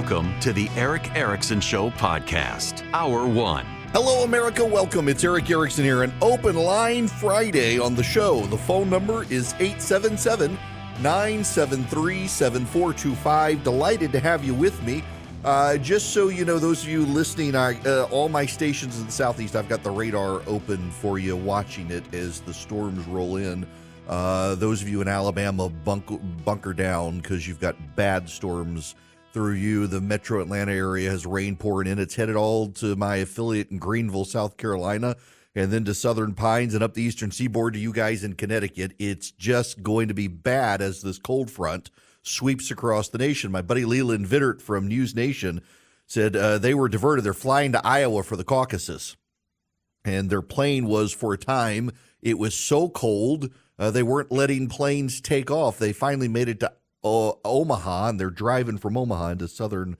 Welcome to the Erick Erickson Show podcast, Hour One. Hello, America. Welcome. It's Erick Erickson here. An open line Friday on the show. The phone number is 877 973 7425. Delighted to have you with me. Uh, just so you know, those of you listening, I, uh, all my stations in the southeast, I've got the radar open for you, watching it as the storms roll in. Uh, those of you in Alabama, bunker, bunker down because you've got bad storms through you. The metro Atlanta area has rain pouring in. It's headed all to my affiliate in Greenville, South Carolina, and then to Southern Pines and up the eastern seaboard to you guys in Connecticut. It's just going to be bad as this cold front sweeps across the nation. My buddy Leland Vittert from News Nation said uh, they were diverted. They're flying to Iowa for the caucuses. And their plane was for a time, it was so cold, uh, they weren't letting planes take off. They finally made it to uh, Omaha, and they're driving from Omaha into southern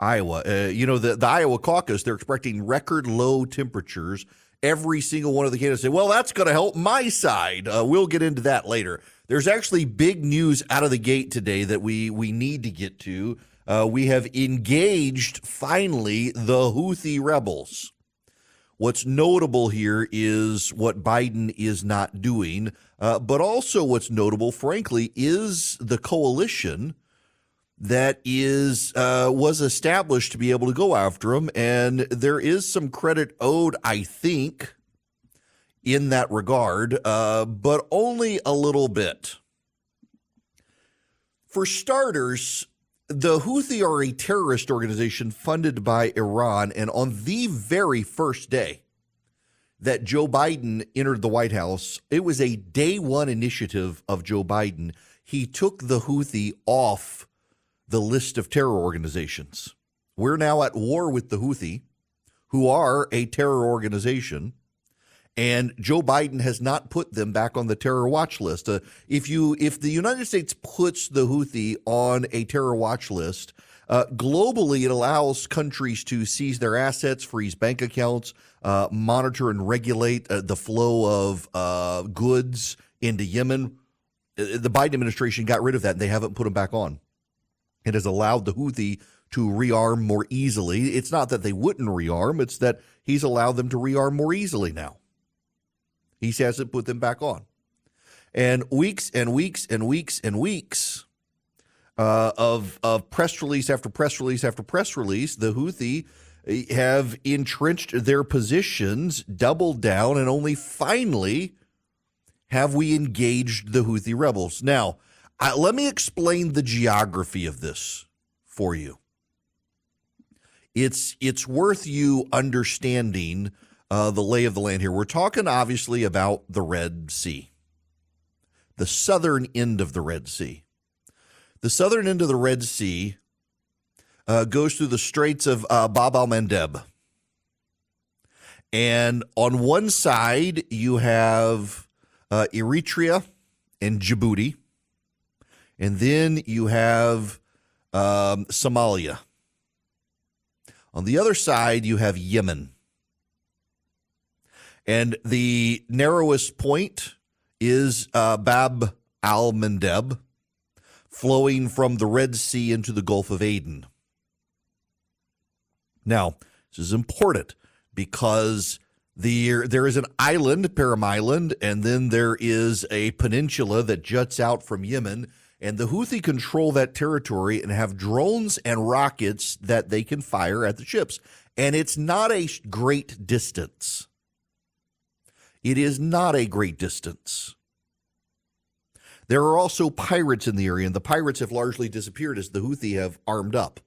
Iowa. Uh, you know, the, the Iowa caucus, they're expecting record low temperatures. Every single one of the candidates say, well, that's going to help my side. Uh, we'll get into that later. There's actually big news out of the gate today that we, we need to get to. Uh, we have engaged finally the Houthi rebels. What's notable here is what Biden is not doing, uh, but also what's notable, frankly, is the coalition that is uh, was established to be able to go after him, and there is some credit owed, I think, in that regard, uh, but only a little bit. For starters, the Houthi are a terrorist organization funded by Iran, and on the very first day that Joe Biden entered the White House, it was a day one initiative of Joe Biden. He took the Houthi off the list of terror organizations. We're now at war with the Houthi, who are a terror organization and Joe Biden has not put them back on the terror watch list. Uh, if you if the United States puts the Houthi on a terror watch list, uh, globally it allows countries to seize their assets, freeze bank accounts, uh, monitor and regulate uh, the flow of uh, goods into Yemen. Uh, the Biden administration got rid of that, and they haven't put them back on. It has allowed the Houthi to rearm more easily. It's not that they wouldn't rearm; it's that he's allowed them to rearm more easily now. He hasn't put them back on. And weeks and weeks and weeks and weeks uh, of of press release after press release after press release, the Houthi eh, have entrenched their positions, doubled down, and only finally have we engaged the Houthi rebels. Now, uh, let me explain the geography of this for you. It's it's worth you understanding uh, the lay of the land here. We're talking obviously about the Red Sea, the southern end of the Red Sea. The southern end of the Red Sea uh, goes through the Straits of uh, Bab al Mandeb. And on one side, you have uh, Eritrea and Djibouti. And then you have um, Somalia. On the other side, you have Yemen. And the narrowest point is uh, Bab al Mandeb, flowing from the Red Sea into the Gulf of Aden. Now, this is important because the, there is an island, Perim Island, and then there is a peninsula that juts out from Yemen. And the Houthi control that territory and have drones and rockets that they can fire at the ships. And it's not a great distance. It is not a great distance. There are also pirates in the area, and the pirates have largely disappeared as the Houthi have armed up.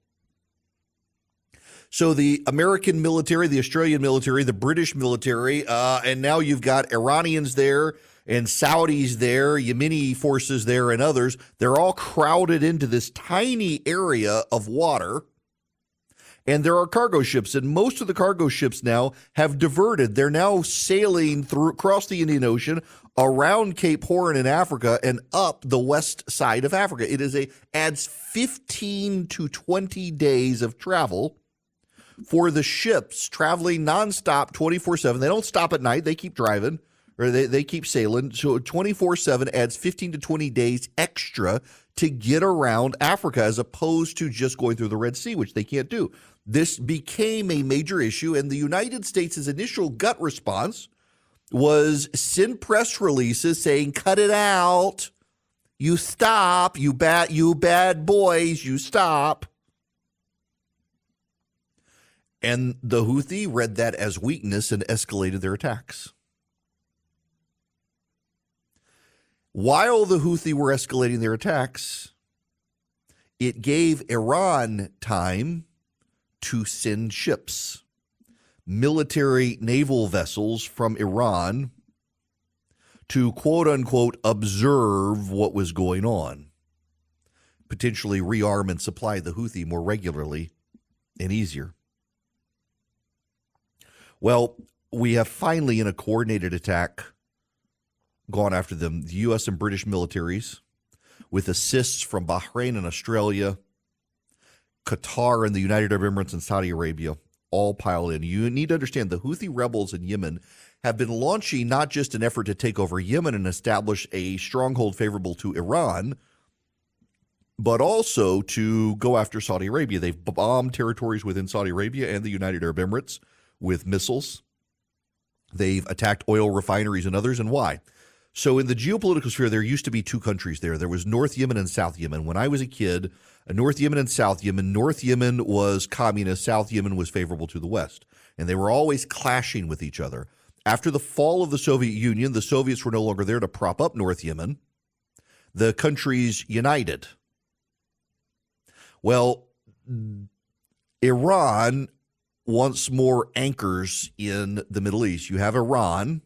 So the American military, the Australian military, the British military, uh, and now you've got Iranians there and Saudis there, Yemeni forces there, and others. They're all crowded into this tiny area of water. And there are cargo ships, and most of the cargo ships now have diverted. They're now sailing through across the Indian Ocean, around Cape Horn in Africa, and up the west side of Africa. It is a adds 15 to 20 days of travel for the ships traveling nonstop 24 7. They don't stop at night, they keep driving or they, they keep sailing. So 24 7 adds 15 to 20 days extra to get around Africa as opposed to just going through the Red Sea, which they can't do. This became a major issue, and the United States' initial gut response was send press releases saying, cut it out. You stop, you bad, you bad boys, you stop. And the Houthi read that as weakness and escalated their attacks. While the Houthi were escalating their attacks, it gave Iran time to send ships, military naval vessels from Iran to quote unquote observe what was going on, potentially rearm and supply the Houthi more regularly and easier. Well, we have finally, in a coordinated attack, gone after them. The U.S. and British militaries, with assists from Bahrain and Australia, Qatar and the United Arab Emirates and Saudi Arabia, all pile in. You need to understand the Houthi rebels in Yemen have been launching not just an effort to take over Yemen and establish a stronghold favorable to Iran, but also to go after Saudi Arabia. They've bombed territories within Saudi Arabia and the United Arab Emirates with missiles. They've attacked oil refineries and others. And why? So, in the geopolitical sphere, there used to be two countries there. There was North Yemen and South Yemen. When I was a kid, uh, North Yemen and South Yemen, North Yemen was communist, South Yemen was favorable to the West. And they were always clashing with each other. After the fall of the Soviet Union, the Soviets were no longer there to prop up North Yemen. The countries united. Well, Iran wants more anchors in the Middle East. You have Iran.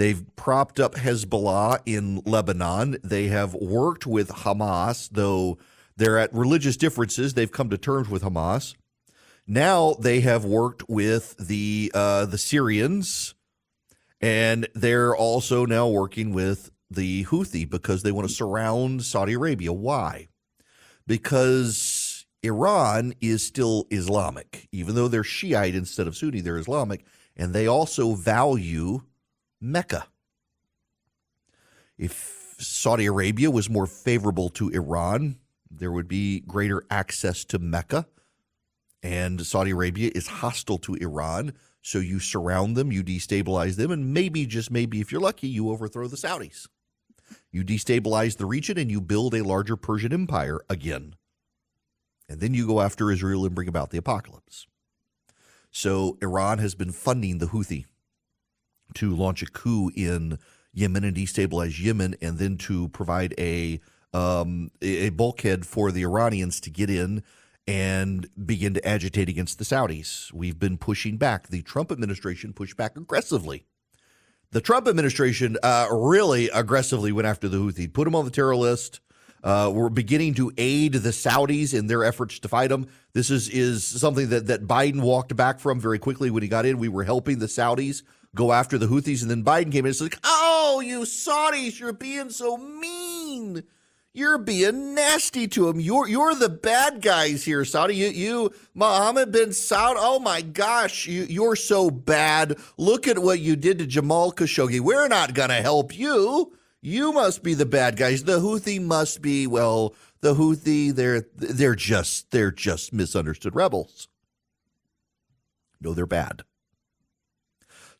They've propped up Hezbollah in Lebanon. They have worked with Hamas, though they're at religious differences. They've come to terms with Hamas. Now they have worked with the uh, the Syrians, and they're also now working with the Houthi because they want to surround Saudi Arabia. Why? Because Iran is still Islamic, even though they're Shiite instead of Sunni. They're Islamic, and they also value Mecca. If Saudi Arabia was more favorable to Iran, there would be greater access to Mecca. And Saudi Arabia is hostile to Iran. So you surround them, you destabilize them, and maybe, just maybe, if you're lucky, you overthrow the Saudis. You destabilize the region and you build a larger Persian empire again. And then you go after Israel and bring about the apocalypse. So Iran has been funding the Houthi to launch a coup in Yemen and destabilize Yemen, and then to provide a um, a bulkhead for the Iranians to get in and begin to agitate against the Saudis. We've been pushing back. The Trump administration pushed back aggressively. The Trump administration uh, really aggressively went after the Houthi, put them on the terror list. Uh, we're beginning to aid the Saudis in their efforts to fight them. This is is something that that Biden walked back from very quickly when he got in. We were helping the Saudis go after the Houthis, and then Biden came in and said, "Oh, you Saudis, you're being so mean." You're being nasty to him. You're you're the bad guys here, Saudi. You you Mohammed bin Saud. Oh my gosh, you you're so bad. Look at what you did to Jamal Khashoggi. We're not gonna help you. You must be the bad guys. The Houthi must be well. The Houthi they're they're just they're just misunderstood rebels. No, they're bad.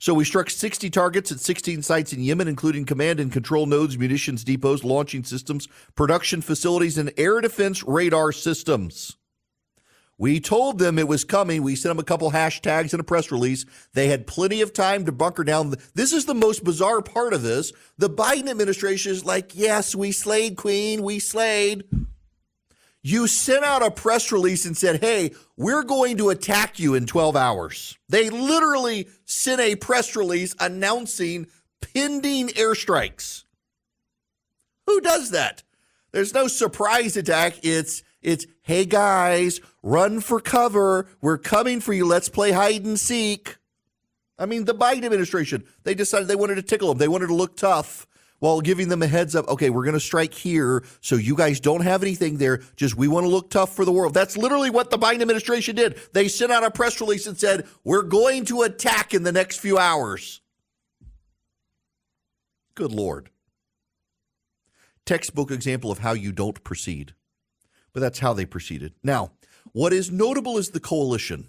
So we struck 60 targets at 16 sites in Yemen, including command and control nodes, munitions depots, launching systems, production facilities, and air defense radar systems. We told them it was coming. We sent them a couple hashtags and a press release. They had plenty of time to bunker down. This is the most bizarre part of this. The Biden administration is like, yes, we slayed Queen, we slayed. You sent out a press release and said, hey, we're going to attack you in 12 hours. They literally sent a press release announcing pending airstrikes. Who does that? There's no surprise attack. It's it's hey guys, run for cover. We're coming for you. Let's play hide and seek. I mean, the Biden administration, they decided they wanted to tickle them. They wanted to look tough while giving them a heads up. Okay, we're going to strike here. So you guys don't have anything there. Just we want to look tough for the world. That's literally what the Biden administration did. They sent out a press release and said, we're going to attack in the next few hours. Good Lord. Textbook example of how you don't proceed. But that's how they proceeded. Now, what is notable is the coalition.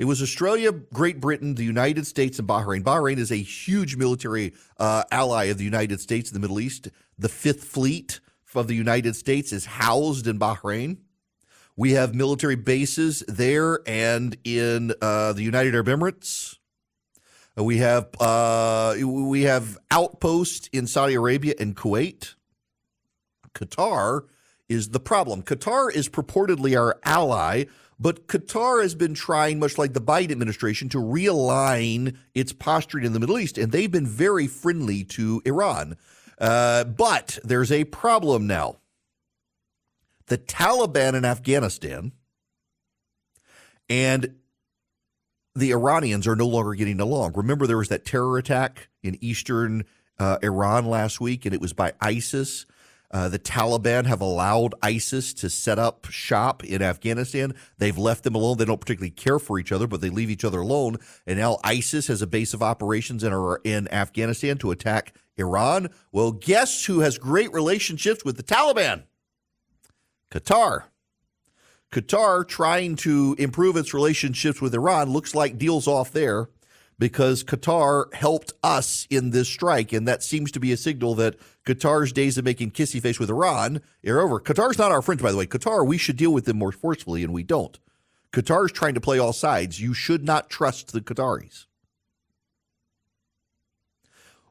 It was Australia, Great Britain, the United States, and Bahrain. Bahrain is a huge military uh, ally of the United States in the Middle East. The Fifth Fleet of the United States is housed in Bahrain. We have military bases there and in uh, the United Arab Emirates. Uh, we have uh, we have outposts in Saudi Arabia and Kuwait. Qatar is the problem. Qatar is purportedly our ally, but Qatar has been trying, much like the Biden administration, to realign its posturing in the Middle East, and they've been very friendly to Iran. Uh, but there's a problem now. The Taliban in Afghanistan and the Iranians are no longer getting along. Remember, there was that terror attack in eastern uh, Iran last week, and it was by ISIS. Uh, the Taliban have allowed ISIS to set up shop in Afghanistan. They've left them alone. They don't particularly care for each other, but they leave each other alone. And now ISIS has a base of operations in, in Afghanistan to attack Iran. Well, guess who has great relationships with the Taliban? Qatar. Qatar trying to improve its relationships with Iran looks like deals off there because Qatar helped us in this strike. And that seems to be a signal that Qatar's days of making kissy face with Iran are over. Qatar's not our friend, by the way. Qatar, we should deal with them more forcefully, and we don't. Qatar's trying to play all sides. You should not trust the Qataris.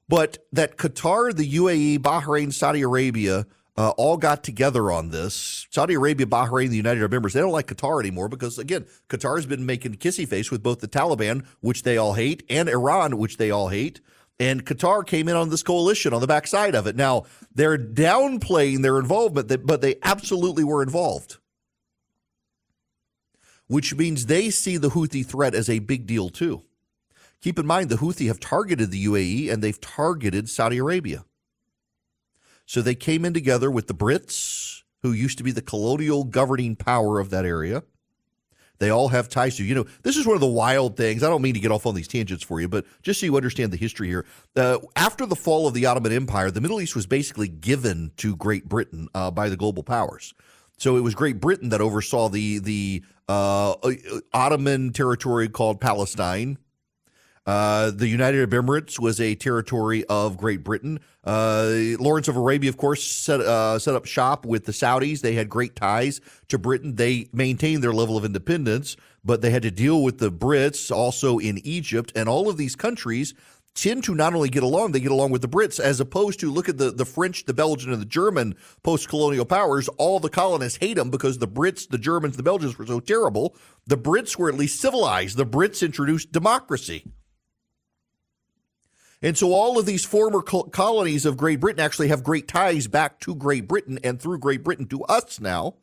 But that Qatar, the UAE, Bahrain, Saudi Arabia uh, all got together on this. Saudi Arabia, Bahrain, the United Arab Emirates, they don't like Qatar anymore because, again, Qatar has been making kissy face with both the Taliban, which they all hate, and Iran, which they all hate. And Qatar came in on this coalition on the backside of it. Now, they're downplaying their involvement, but they absolutely were involved, which means they see the Houthi threat as a big deal, too. Keep in mind, the Houthi have targeted the UAE and they've targeted Saudi Arabia. So they came in together with the Brits, who used to be the colonial governing power of that area. They all have ties to, you know, this is one of the wild things. I don't mean to get off on these tangents for you, but just so you understand the history here. Uh, after the fall of the Ottoman Empire, the Middle East was basically given to Great Britain uh, by the global powers. So it was Great Britain that oversaw the the uh, Ottoman territory called Palestine, uh, the United Arab Emirates was a territory of Great Britain. Uh, Lawrence of Arabia, of course, set uh, set up shop with the Saudis. They had great ties to Britain. They maintained their level of independence, but they had to deal with the Brits also in Egypt, and all of these countries tend to not only get along, they get along with the Brits, as opposed to look at the, the French, the Belgian, and the German post colonial powers. All the colonists hate them because the Brits, the Germans, the Belgians were so terrible. The Brits were at least civilized. The Brits introduced democracy. And so all of these former colonies of Great Britain actually have great ties back to Great Britain and through Great Britain to us now.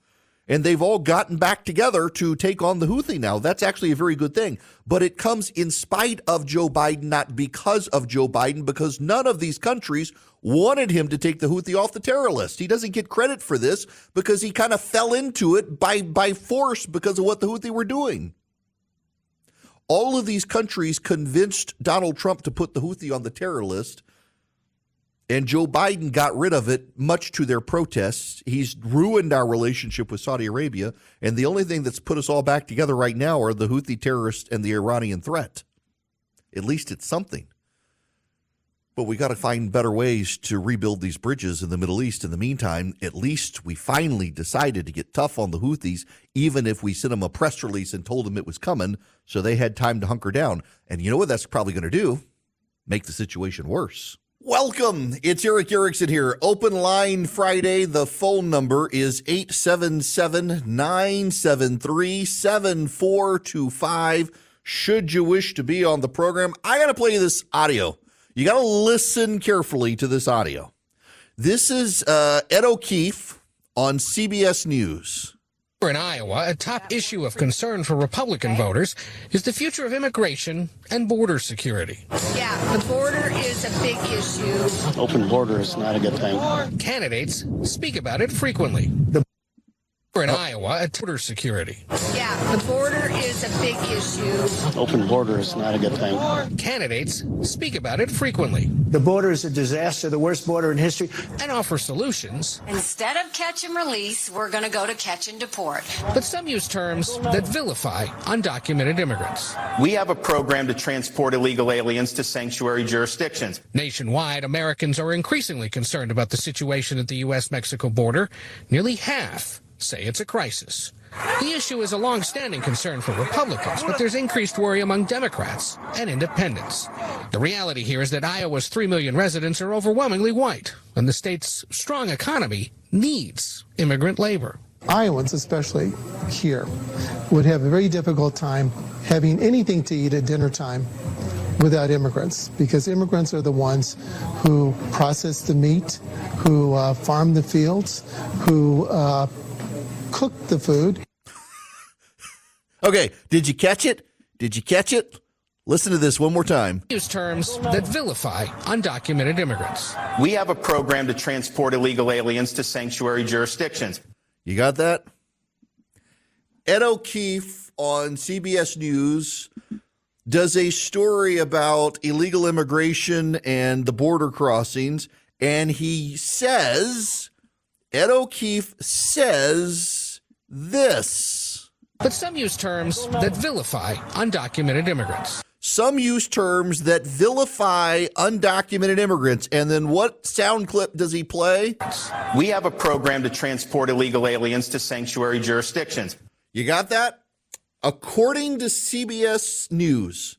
And they've all gotten back together to take on the Houthi now. That's actually a very good thing. But it comes in spite of Joe Biden, not because of Joe Biden, because none of these countries wanted him to take the Houthi off the terror list. He doesn't get credit for this because he kind of fell into it by, by force because of what the Houthi were doing. All of these countries convinced Donald Trump to put the Houthi on the terror list, and Joe Biden got rid of it, much to their protests. He's ruined our relationship with Saudi Arabia, and the only thing that's put us all back together right now are the Houthi terrorists and the Iranian threat. At least it's something. But we got to find better ways to rebuild these bridges in the Middle East. In the meantime, at least we finally decided to get tough on the Houthis, even if we sent them a press release and told them it was coming, so they had time to hunker down. And you know what that's probably going to do? Make the situation worse. Welcome. It's Erick Erickson here. Open line Friday. The phone number is 877 973 7425. Should you wish to be on the program, I got to play you this audio. You got to listen carefully to this audio. This is uh, Ed O'Keefe on CBS News. In Iowa, a top issue of concern for Republican voters is the future of immigration and border security. Yeah, the border is a big issue. Open border is not a good thing. Candidates speak about it frequently. The in oh. Iowa, at border security. Yeah, the border is a big issue. Open border is not a good thing. Candidates speak about it frequently. The border is a disaster, the worst border in history. And offer solutions. Instead of catch and release, we're going to go to catch and deport. But some use terms that vilify undocumented immigrants. We have a program to transport illegal aliens to sanctuary jurisdictions. Nationwide, Americans are increasingly concerned about the situation at the U.S. Mexico border. Nearly half say it's a crisis. The issue is a long-standing concern for Republicans, but there's increased worry among Democrats and independents. The reality here is that Iowa's 3 million residents are overwhelmingly white, and the state's strong economy needs immigrant labor. Iowans, especially here, would have a very difficult time having anything to eat at dinner time without immigrants because immigrants are the ones who process the meat, who uh, farm the fields, who uh, cook the food. okay, did you catch it? Did you catch it? Listen to this one more time. Use terms that vilify undocumented immigrants. We have a program to transport illegal aliens to sanctuary jurisdictions. You got that? Ed O'Keefe on CBS News does a story about illegal immigration and the border crossings, and he says, Ed O'Keefe says, this. But some use terms that vilify undocumented immigrants. Some use terms that vilify undocumented immigrants. And then what sound clip does he play? We have a program to transport illegal aliens to sanctuary jurisdictions. You got that? According to CBS News,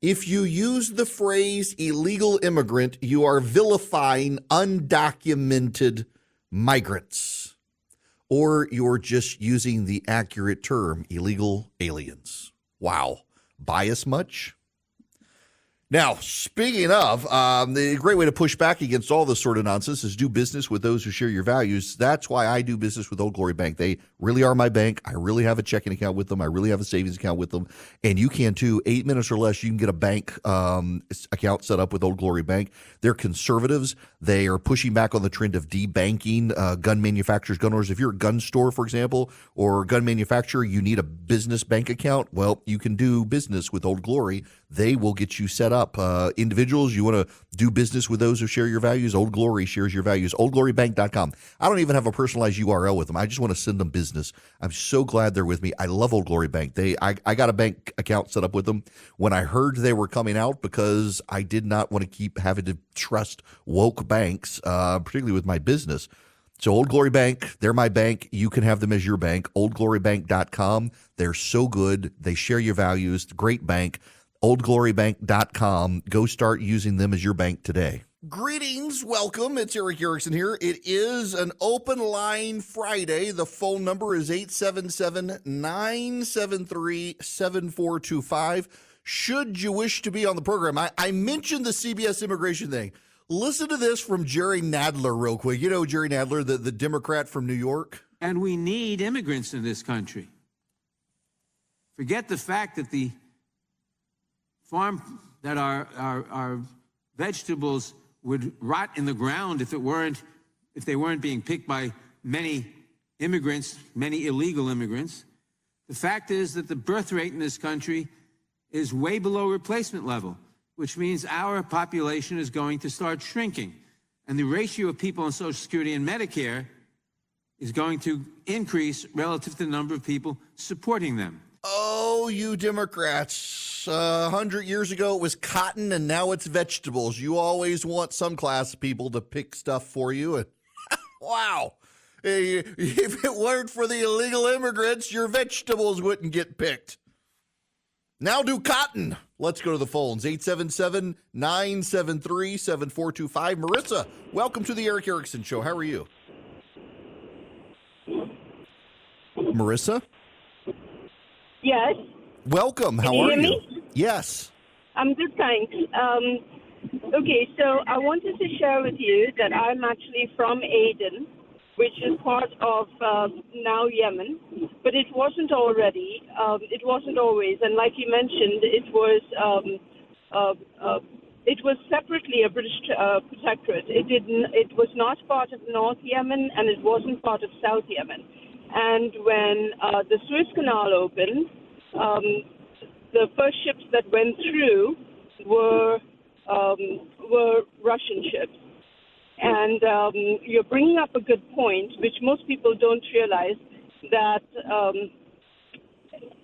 if you use the phrase illegal immigrant, you are vilifying undocumented migrants or you're just using the accurate term, illegal aliens. Wow. Bias much? Now, speaking of, um, the great way to push back against all this sort of nonsense is do business with those who share your values. That's why I do business with Old Glory Bank. They really are my bank. I really have a checking account with them. I really have a savings account with them. And you can too. Eight minutes or less, you can get a bank um, account set up with Old Glory Bank. They're conservatives. They are pushing back on the trend of debanking uh, gun manufacturers, gun owners. If you're a gun store, for example, or gun manufacturer, you need a business bank account. Well, you can do business with Old Glory. They will get you set up up. Uh, individuals, you want to do business with those who share your values. Old Glory shares your values. OldGloryBank.com. I don't even have a personalized URL with them. I just want to send them business. I'm so glad they're with me. I love Old Glory Bank. They, I, I got a bank account set up with them when I heard they were coming out because I did not want to keep having to trust woke banks, uh, particularly with my business. So Old Glory Bank, they're my bank. You can have them as your bank. OldGloryBank.com. They're so good. They share your values. Great bank oldglorybank.com. Go start using them as your bank today. Greetings, welcome. It's Erick Erickson here. It is an open line Friday. The phone number is 877 973 7425. Should you wish to be on the program, I, I mentioned the CBS immigration thing. Listen to this from Jerry Nadler, real quick. You know Jerry Nadler, the, the Democrat from New York? And we need immigrants in this country. Forget the fact that the farm that our, our, our vegetables would rot in the ground if it weren't if they weren't being picked by many immigrants, many illegal immigrants. The fact is that the birth rate in this country is way below replacement level, which means our population is going to start shrinking. And the ratio of people on Social Security and Medicare is going to increase relative to the number of people supporting them. Oh, you Democrats Uh, a hundred years ago it was cotton, and now it's vegetables. You always want some class of people to pick stuff for you, and wow. If it weren't for the illegal immigrants, your vegetables wouldn't get picked. Now do cotton. Let's go to the phones. 877 973 7425. Marissa, welcome to the Erick Erickson Show. How are you? Marissa? Yes. Welcome. How Can you are hear you? me? Yes. I'm good, thanks. Um, okay, so I wanted to share with you that I'm actually from Aden, which is part of uh, now Yemen, but it wasn't already. Um, it wasn't always, and like you mentioned, it was um, uh, uh, it was separately a British uh, protectorate. It didn't. It was not part of North Yemen, and it wasn't part of South Yemen. And when uh, the Suez Canal opened, um, the first ships that went through were um, were Russian ships. And um, you're bringing up a good point, which most people don't realize that um,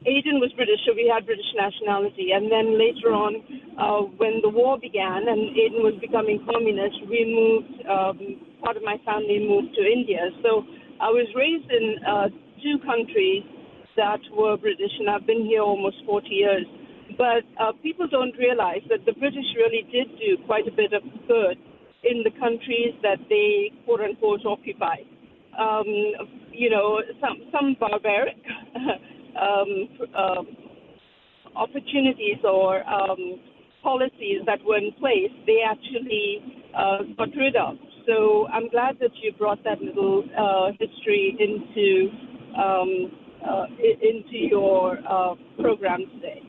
Aden was British, so we had British nationality. And then later on, uh, when the war began and Aden was becoming communist, we moved. Um, part of my family moved to India. So I was raised in uh, two countries were British, and I've been here almost 40 years. But uh, people don't realize that the British really did do quite a bit of good in the countries that they quote unquote occupied. Um, you know, some some barbaric um, uh, opportunities or um, policies that were in place, they actually uh, got rid of. So I'm glad that you brought that little uh, history into um, uh, into your uh, program today.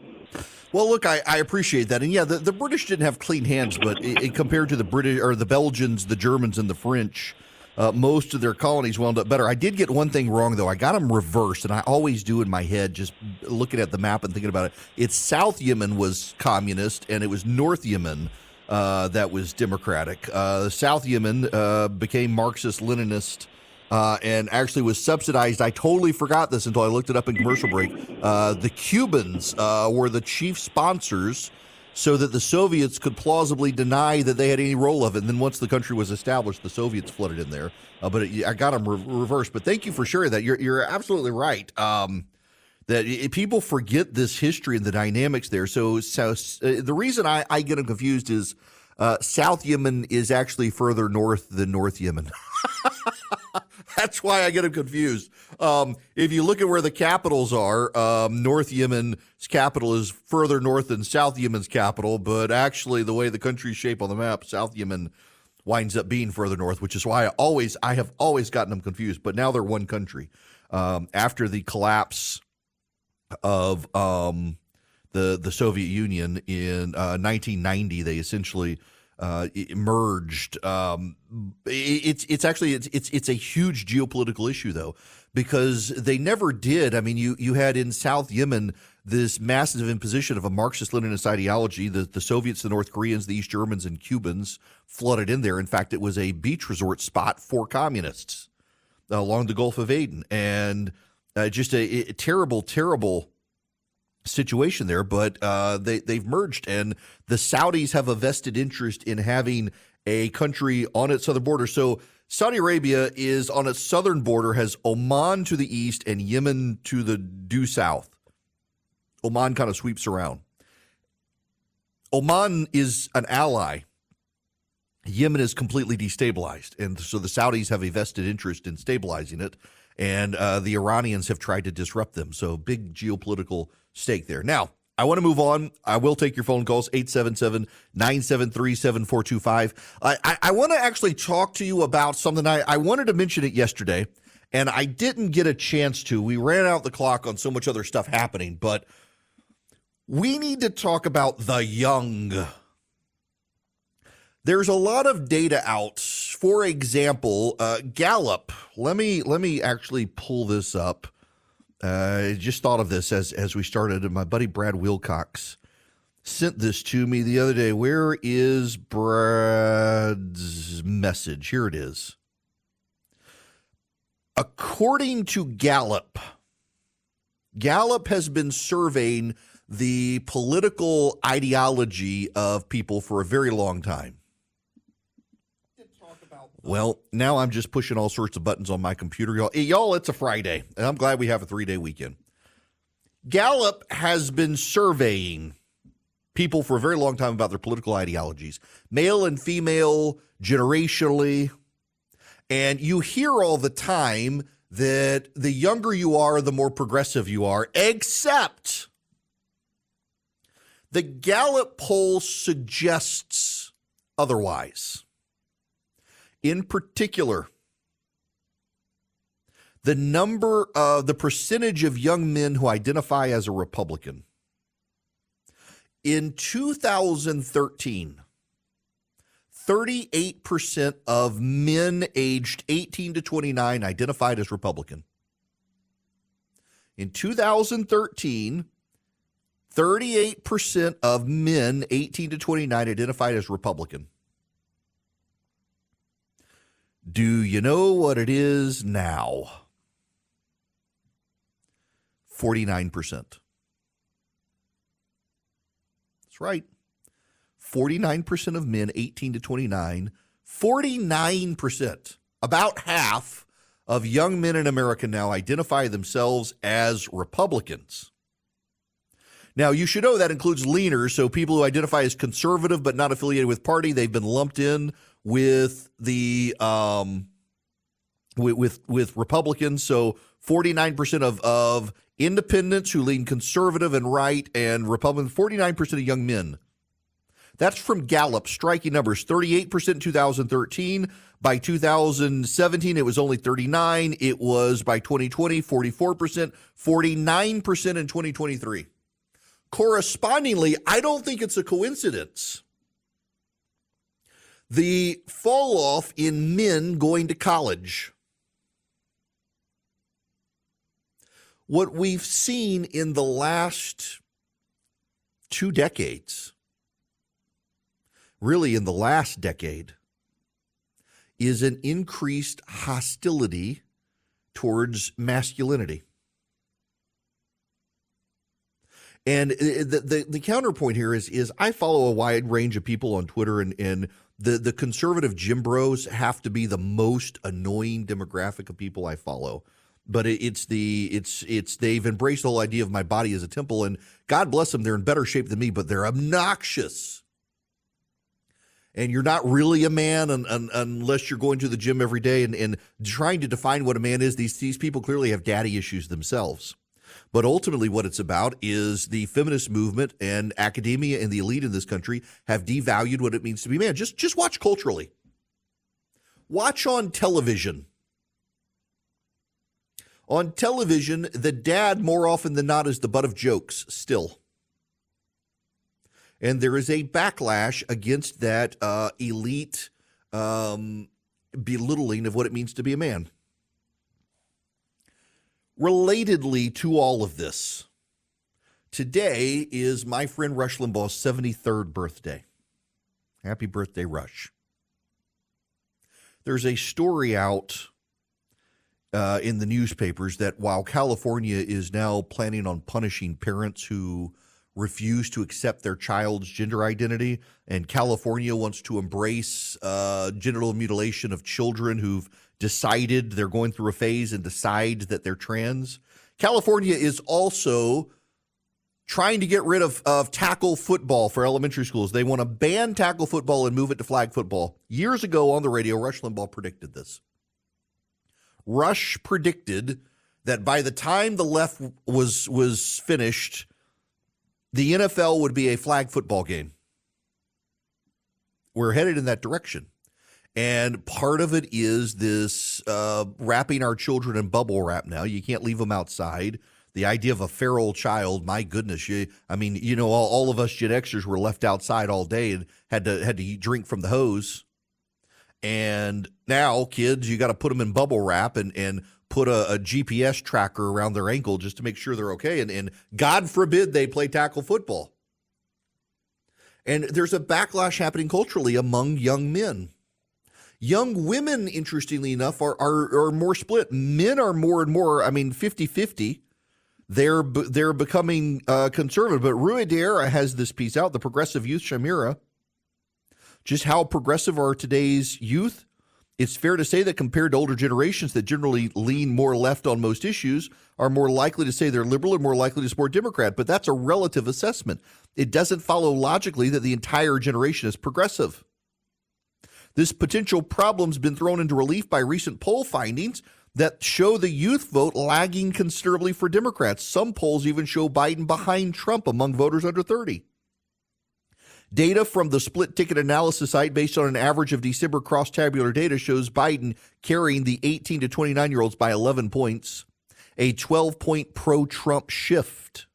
Well, look, I, I appreciate that, and yeah, the, the British didn't have clean hands, but it, it, compared to the British or the Belgians, the Germans, and the French, uh, most of their colonies wound up better. I did get one thing wrong though. I got them reversed, and I always do in my head, just looking at the map and thinking about it. It's South Yemen was communist, and it was North Yemen uh, that was democratic. Uh, South Yemen uh, became Marxist Leninist uh, and actually was subsidized. I totally forgot this until I looked it up in commercial break. Uh, the Cubans uh, were the chief sponsors so that the Soviets could plausibly deny that they had any role of it. And then once the country was established, the Soviets flooded in there. Uh, but it, I got them re- reversed. But thank you for sharing that. You're, you're absolutely right. Um, that people forget this history and the dynamics there. So, so uh, the reason I, I get them confused is uh, South Yemen is actually further north than North Yemen. That's why I get them confused. Um, if you look at where the capitals are, um, North Yemen's capital is further north than South Yemen's capital, but actually, the way the country's shape on the map, South Yemen winds up being further north, which is why I always, I have always gotten them confused. But now they're one country. Um, after the collapse of um, the the Soviet Union in uh, 1990, they essentially uh, emerged. Um, it's it's actually it's it's it's a huge geopolitical issue though because they never did. I mean, you you had in South Yemen this massive imposition of a Marxist Leninist ideology. The the Soviets, the North Koreans, the East Germans, and Cubans flooded in there. In fact, it was a beach resort spot for communists along the Gulf of Aden, and uh, just a, a terrible, terrible situation there, but uh, they they've merged, and the Saudis have a vested interest in having a country on its southern border. So Saudi Arabia is on its southern border, has Oman to the east and Yemen to the due south. Oman kind of sweeps around. Oman is an ally. Yemen is completely destabilized, and so the Saudis have a vested interest in stabilizing it, and uh, the Iranians have tried to disrupt them. So big geopolitical stake there. Now, I want to move on. I will take your phone calls, 877 973 7425. I, want to actually talk to you about something. I, I wanted to mention it yesterday, and I didn't get a chance to. We ran out the clock on so much other stuff happening, but we need to talk about the young. There's a lot of data out. For example, uh, Gallup. Let me let me actually pull this up. Uh, I just thought of this as as we started. My buddy Brad Wilcox sent this to me the other day. Where is Brad's message? Here it is. According to Gallup, Gallup has been surveying the political ideology of people for a very long time. Well, now I'm just pushing all sorts of buttons on my computer. Y'all, y'all it's a Friday, and I'm glad we have a three day weekend. Gallup has been surveying people for a very long time about their political ideologies, male and female, generationally. And you hear all the time that the younger you are, the more progressive you are, except the Gallup poll suggests otherwise. In particular, the number of the percentage of young men who identify as a Republican. In 2013, 38% of men aged 18 to 29 identified as Republican. In 2013, 38% of men 18 to 29 identified as Republican. Do you know what it is now? 49%. That's right. 49% of men 18 to 29, 49%, about half of young men in America now identify themselves as Republicans. Now, you should know that includes leaners, so people who identify as conservative but not affiliated with party, they've been lumped in with the um, with, with with Republicans. So 49% of of independents who lean conservative and right and Republican, 49% of young men. That's from Gallup, striking numbers 38% in 2013. By 2017, it was only 39. It was by 2020, 44%, 49% in 2023. Correspondingly, I don't think it's a coincidence. The fall off in men going to college what we've seen in the last two decades, really in the last decade, is an increased hostility towards masculinity. And uh, the, the, the counterpoint here is is I follow a wide range of people on Twitter and and the the conservative gym bros have to be the most annoying demographic of people I follow. But it's the it's it's they've embraced the whole idea of my body as a temple and god bless them they're in better shape than me but they're obnoxious. And you're not really a man un, un, unless you're going to the gym every day and, and trying to define what a man is. These these people clearly have daddy issues themselves but ultimately what it's about is the feminist movement and academia and the elite in this country have devalued what it means to be a man just just watch culturally watch on television on television, the dad, more often than not, is the butt of jokes still. And there is a backlash against that uh, elite um, belittling of what it means to be a man. Relatedly to all of this, today is my friend Rush Limbaugh's 73rd birthday. Happy birthday, Rush. There's a story out uh, in the newspapers that while California is now planning on punishing parents who refuse to accept their child's gender identity, and California wants to embrace uh, genital mutilation of children who've decided they're going through a phase and decide that they're trans. California is also trying to get rid of, of tackle football for elementary schools. They want to ban tackle football and move it to flag football. Years ago on the radio, Rush Limbaugh predicted this. Rush predicted that by the time the left was was finished, the NFL would be a flag football game. We're headed in that direction. And part of it is this uh, wrapping our children in bubble wrap now. You can't leave them outside. The idea of a feral child, my goodness, you, I mean, you know, all, all of us Gen Xers were left outside all day and had to had to drink from the hose. And now, kids, you got to put them in bubble wrap and and put a, a, GPS tracker around their ankle just to make sure they're okay. And, and God forbid they play tackle football. And there's a backlash happening culturally among young men. Young women, interestingly enough, are, are, are more split. Men are more and more, I mean, 50 50. They're, they're becoming uh, conservative. But Ruy Teixeira has this piece out, the progressive youth Chimera just how progressive are today's youth? It's fair to say that compared to older generations that generally lean more left on most issues, are more likely to say they're liberal and more likely to support Democrat. But that's a relative assessment. It doesn't follow logically that the entire generation is progressive. This potential problem's been thrown into relief by recent poll findings that show the youth vote lagging considerably for Democrats. Some polls even show Biden behind Trump among voters under 30. Data from the split ticket analysis site based on an average of December cross tabular data shows Biden carrying the 18 to 29 year olds by 11 points, a 12 point pro Trump shift.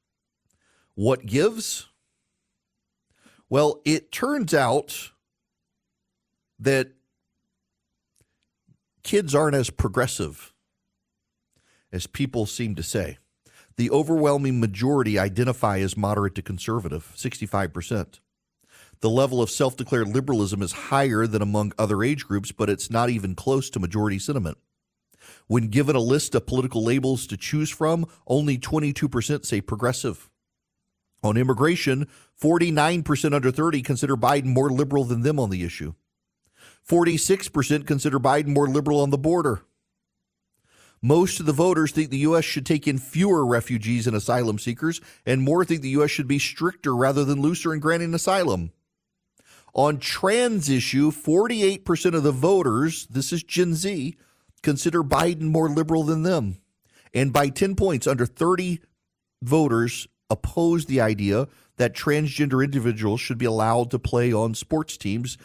What gives? Well, it turns out that kids aren't as progressive as people seem to say. The overwhelming majority identify as moderate to conservative, 65%. The level of self declared liberalism is higher than among other age groups, but it's not even close to majority sentiment. When given a list of political labels to choose from, only 22% say progressive. On immigration, 49% under 30 consider Biden more liberal than them on the issue. 46% consider Biden more liberal on the border. Most of the voters think the U.S. should take in fewer refugees and asylum seekers, and more think the U.S. should be stricter rather than looser in granting asylum. On trans issue, 48% of the voters, this is Gen Z, consider Biden more liberal than them. And by 10 points, under 30 voters oppose the idea that transgender individuals should be allowed to play on sports teams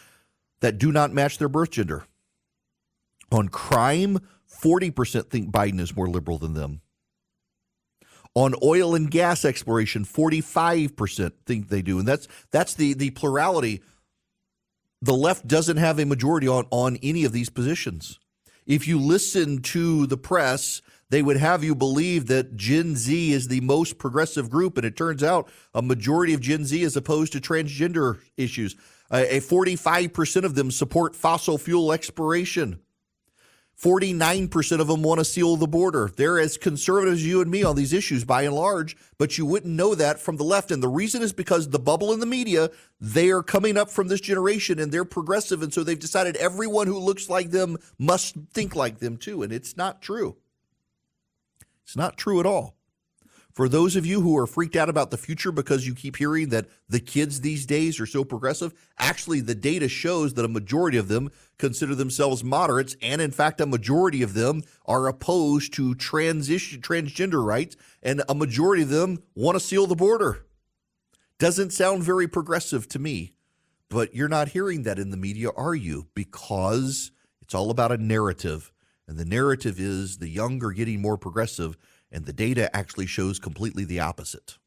that do not match their birth gender. On crime, 40% think Biden is more liberal than them. On oil and gas exploration, 45% think they do. And that's that's the the plurality the left doesn't have a majority on, on any of these positions. If you listen to the press, they would have you believe that Gen Z is the most progressive group, and it turns out a majority of Gen Z is opposed to transgender issues. a 45% of them support fossil fuel exploration. 49% of them want to seal the border. They're as conservative as you and me on these issues by and large, but you wouldn't know that from the left. And the reason is because the bubble in the media, they are coming up from this generation and they're progressive. And so they've decided everyone who looks like them must think like them too. And it's not true. It's not true at all. For those of you who are freaked out about the future because you keep hearing that the kids these days are so progressive, actually, the data shows that a majority of them consider themselves moderates, and in fact, a majority of them are opposed to transition transgender rights, and a majority of them want to seal the border. Doesn't sound very progressive to me, but you're not hearing that in the media, are you? Because it's all about a narrative, and the narrative is the young are getting more progressive and the data actually shows completely the opposite.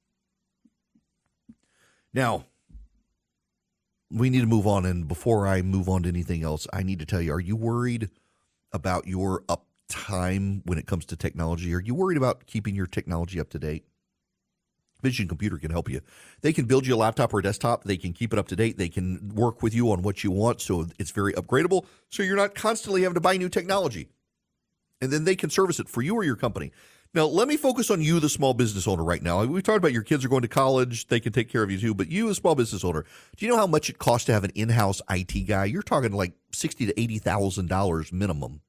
Now, we need to move on. And before I move on to anything else, I need to tell you are you worried about your uptime when it comes to technology? Are you worried about keeping your technology up to date? Vision Computer can help you. They can build you a laptop or a desktop. They can keep it up to date. They can work with you on what you want. So it's very upgradable. So you're not constantly having to buy new technology. And then they can service it for you or your company. Now, let me focus on you, the small business owner, right now. We've talked about your kids are going to college, they can take care of you too, but you, a small business owner, do you know how much it costs to have an in house IT guy? You're talking like sixty to $80,000 minimum.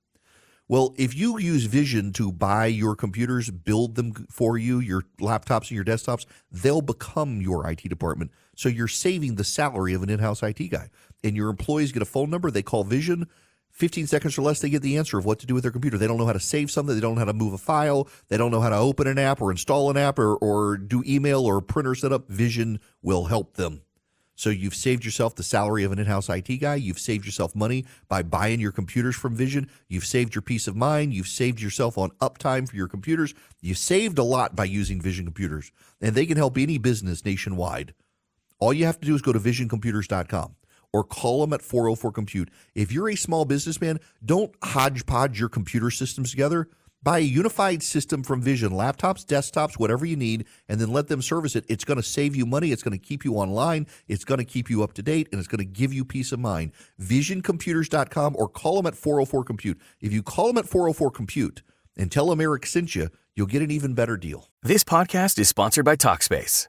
Well, if you use Vision to buy your computers, build them for you, your laptops and your desktops, they'll become your IT department. So you're saving the salary of an in house IT guy. And your employees get a phone number, they call Vision 15 seconds or less, they get the answer of what to do with their computer. They don't know how to save something. They don't know how to move a file. They don't know how to open an app or install an app or, or do email or printer setup. Vision will help them. So you've saved yourself the salary of an in-house IT guy. You've saved yourself money by buying your computers from Vision. You've saved your peace of mind. You've saved yourself on uptime for your computers. You saved a lot by using Vision computers, and they can help any business nationwide. All you have to do is go to visioncomputers.com or call them at 404 Compute. If you're a small businessman, don't hodgepodge your computer systems together. Buy a unified system from Vision, laptops, desktops, whatever you need, and then let them service it. It's going to save you money. It's going to keep you online. It's going to keep you up to date, and it's going to give you peace of mind. VisionComputers.com or call them at 404 Compute. If you call them at 404 Compute and tell them Eric sent you, you'll get an even better deal. This podcast is sponsored by Talkspace.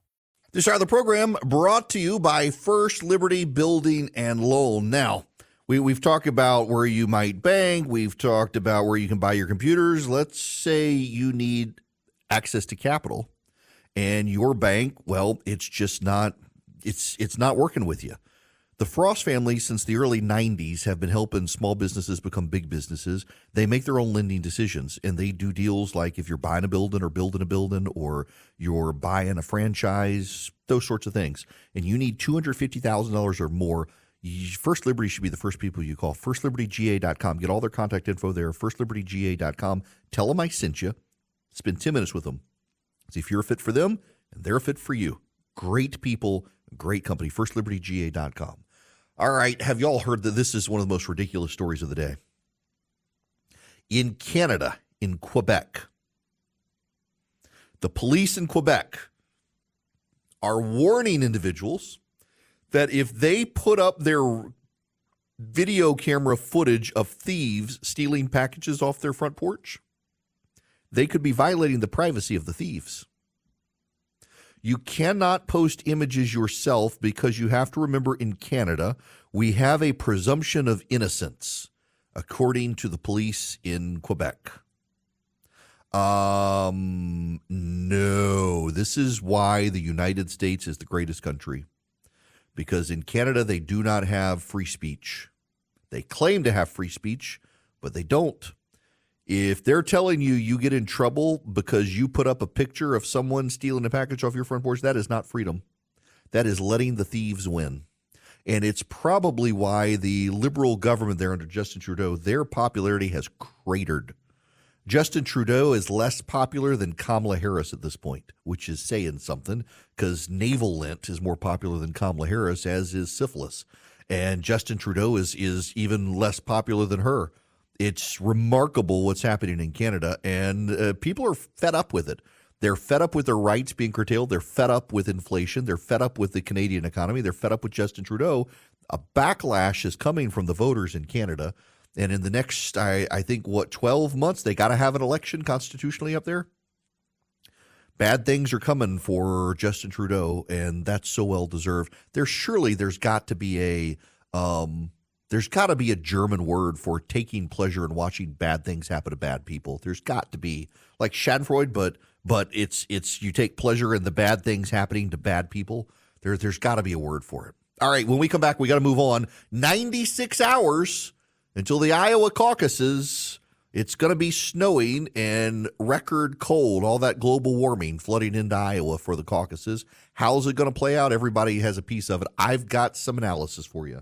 This hour of the program brought to you by First Liberty Building and Loan. Now, we, we've talked about where you might bank. We've talked about where you can buy your computers. Let's say you need access to capital and your bank, well, it's just not it's it's not working with you. The Frost family, since the early 90s, have been helping small businesses become big businesses. They make their own lending decisions and they do deals like if you're buying a building or building a building or you're buying a franchise, those sorts of things, and you need $250,000 or more. First Liberty should be the first people you call. FirstLibertyGA.com. Get all their contact info there. FirstLibertyGA.com. Tell them I sent you. Spend 10 minutes with them. See if you're a fit for them and they're a fit for you. Great people, great company. FirstLibertyGA.com. All right. Have you all heard that this is one of the most ridiculous stories of the day? In Canada, in Quebec, the police in Quebec are warning individuals that if they put up their video camera footage of thieves stealing packages off their front porch, they could be violating the privacy of the thieves. You cannot post images yourself because you have to remember in Canada, we have a presumption of innocence, according to the police in Quebec. Um, no, this is why the United States is the greatest country. Because in Canada, they do not have free speech. They claim to have free speech, but they don't. If they're telling you you get in trouble because you put up a picture of someone stealing a package off your front porch, that is not freedom. That is letting the thieves win. And it's probably why the liberal government there under Justin Trudeau, their popularity has cratered. Justin Trudeau is less popular than Kamala Harris at this point, which is saying something because naval lint is more popular than Kamala Harris, as is syphilis. And Justin Trudeau is is even less popular than her. It's remarkable what's happening in Canada, and uh, people are fed up with it. They're fed up with their rights being curtailed. They're fed up with inflation. They're fed up with the Canadian economy. They're fed up with Justin Trudeau. A backlash is coming from the voters in Canada. And in the next, I, I think, what, 12 months, they got to have an election constitutionally up there. Bad things are coming for Justin Trudeau, and that's so well deserved. There's surely there's got to be a um, there's got to be a German word for taking pleasure in watching bad things happen to bad people. There's got to be like Schadenfreude, but but it's it's you take pleasure in the bad things happening to bad people. There there's got to be a word for it. All right, when we come back, we got to move on. 96 hours until the Iowa caucuses. It's going to be snowing and record cold, all that global warming flooding into Iowa for the caucuses. How's it going to play out? Everybody has a piece of it. I've got some analysis for you.